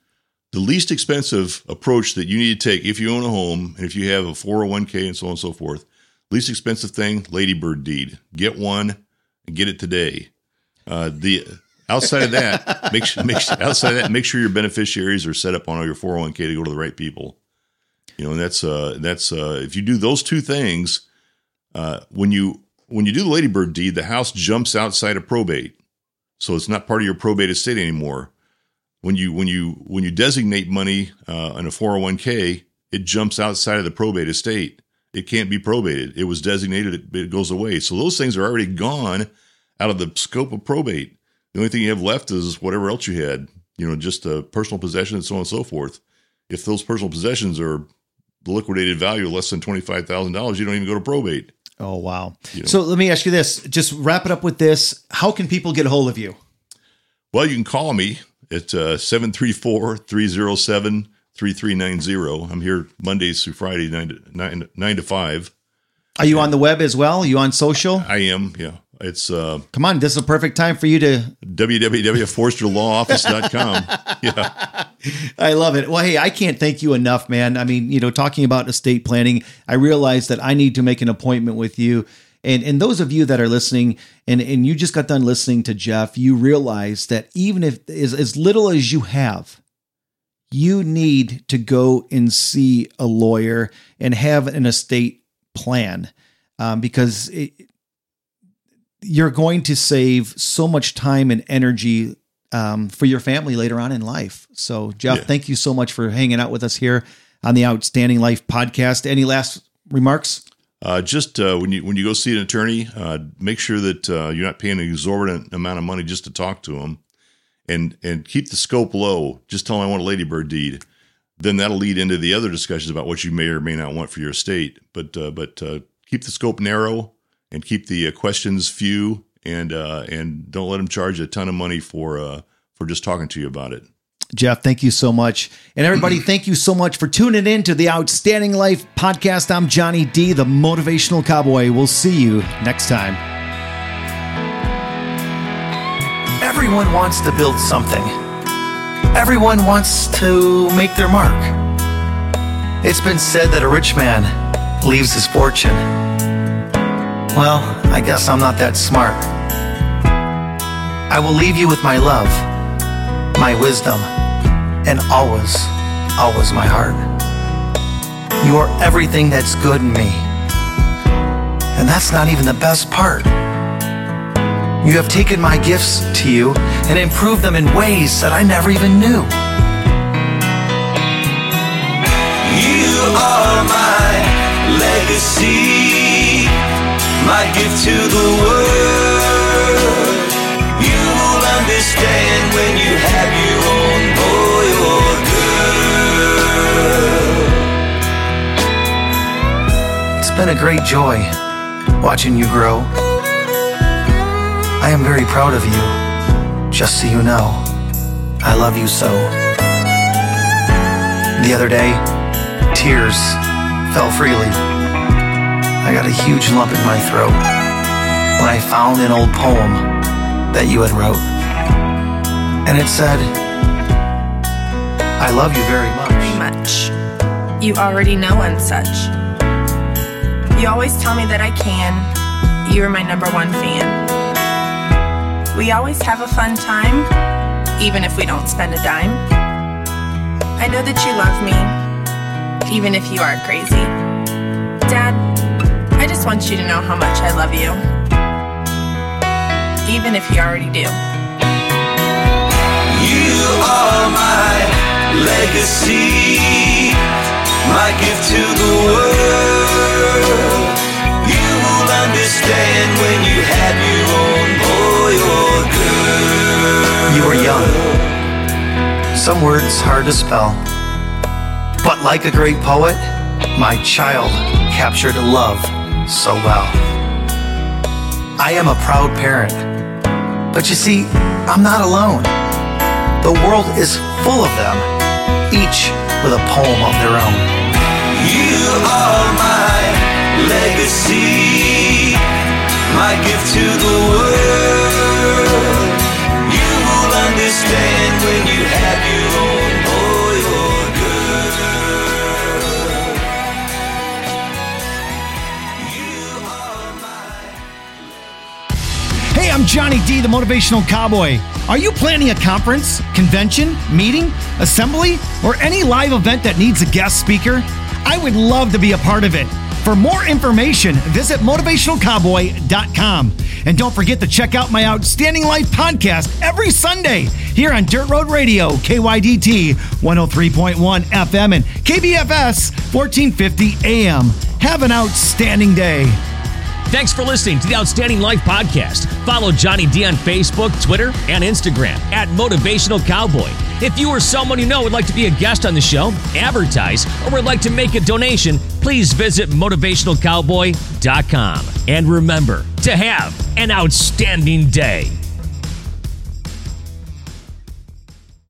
The least expensive approach that you need to take if you own a home and if you have a 401k and so on and so forth Least expensive thing, Ladybird deed. Get one and get it today. Uh, the outside of that, make sure, make sure, outside of that, make sure your beneficiaries are set up on your 401k to go to the right people. You know, and that's uh, that's uh, if you do those two things, uh, when you when you do the Ladybird deed, the house jumps outside of probate, so it's not part of your probate estate anymore. When you when you when you designate money uh, in a 401k, it jumps outside of the probate estate it can't be probated. It was designated, it, it goes away. So those things are already gone out of the scope of probate. The only thing you have left is whatever else you had, you know, just a personal possession and so on and so forth. If those personal possessions are the liquidated value of less than $25,000, you don't even go to probate. Oh, wow. You know? So let me ask you this just wrap it up with this. How can people get a hold of you? Well, you can call me at uh, 734 307 3390. I'm here Mondays through Friday, 9 to, 9, 9 to 5. Are you on the web as well? Are you on social? I am, yeah. It's uh, come on. This is a perfect time for you to www.forsterlawaoffice.com. yeah, I love it. Well, hey, I can't thank you enough, man. I mean, you know, talking about estate planning, I realized that I need to make an appointment with you. And and those of you that are listening, and and you just got done listening to Jeff, you realize that even if as, as little as you have, you need to go and see a lawyer and have an estate plan um, because it, you're going to save so much time and energy um, for your family later on in life. So, Jeff, Yeah. thank you so much for hanging out with us here on the Outstanding Life podcast. Any last remarks? Uh, just uh, when you when you go see an attorney, uh, make sure that uh, you're not paying an exorbitant amount of money just to talk to them, and and keep the scope low. Just tell them I want a ladybird deed. Then that'll lead into the other discussions about what you may or may not want for your estate. But uh, but uh, keep the scope narrow and keep the uh, questions few, and uh, and don't let them charge a ton of money for uh, for just talking to you about it. Jeff, thank you so much. And everybody, thank you so much for tuning in to the Outstanding Life podcast. I'm Johnny D, the motivational cowboy. We'll see you next time. Everyone wants to build something, everyone wants to make their mark. It's been said that a rich man leaves his fortune. Well, I guess I'm not that smart. I will leave you with my love, my wisdom and always, always my heart. You are everything that's good in me. And that's not even the best part. You have taken my gifts to you and improved them in ways that I never even knew. You are my legacy, my gift to the world. You'll understand when you have your own boy or girl. It's been a great joy watching you grow. I am very proud of you, just so you know. I love you so. The other day, tears fell freely. I got a huge lump in my throat when I found an old poem that you had wrote. And it said, I love you very much. much. You already know I'm such. You always tell me that I can. You're my number one fan. We always have a fun time, even if we don't spend a dime. I know that you love me, even if you are crazy. Dad, I just want you to know how much I love you, even if you already do. You are my legacy, my gift to Some words hard to spell. But like a great poet, my child captured love so well. I am a proud parent. But you see, I'm not alone. The world is full of them, each with a poem of their own. You are my legacy, my gift to the world. I'm Johnny D, the motivational cowboy. Are you planning a conference, convention, meeting, assembly, or any live event that needs a guest speaker? I would love to be a part of it. For more information, visit motivationalcowboy.com. And don't forget to check out my Outstanding Life podcast every Sunday here on Dirt Road Radio, KYDT 103.1 FM and KBFS 1450 AM. Have an outstanding day. Thanks for listening to the Outstanding Life Podcast. Follow Johnny D on Facebook, Twitter, and Instagram at Motivational Cowboy. If you or someone you know would like to be a guest on the show, advertise, or would like to make a donation, please visit motivationalcowboy.com. And remember to have an outstanding day.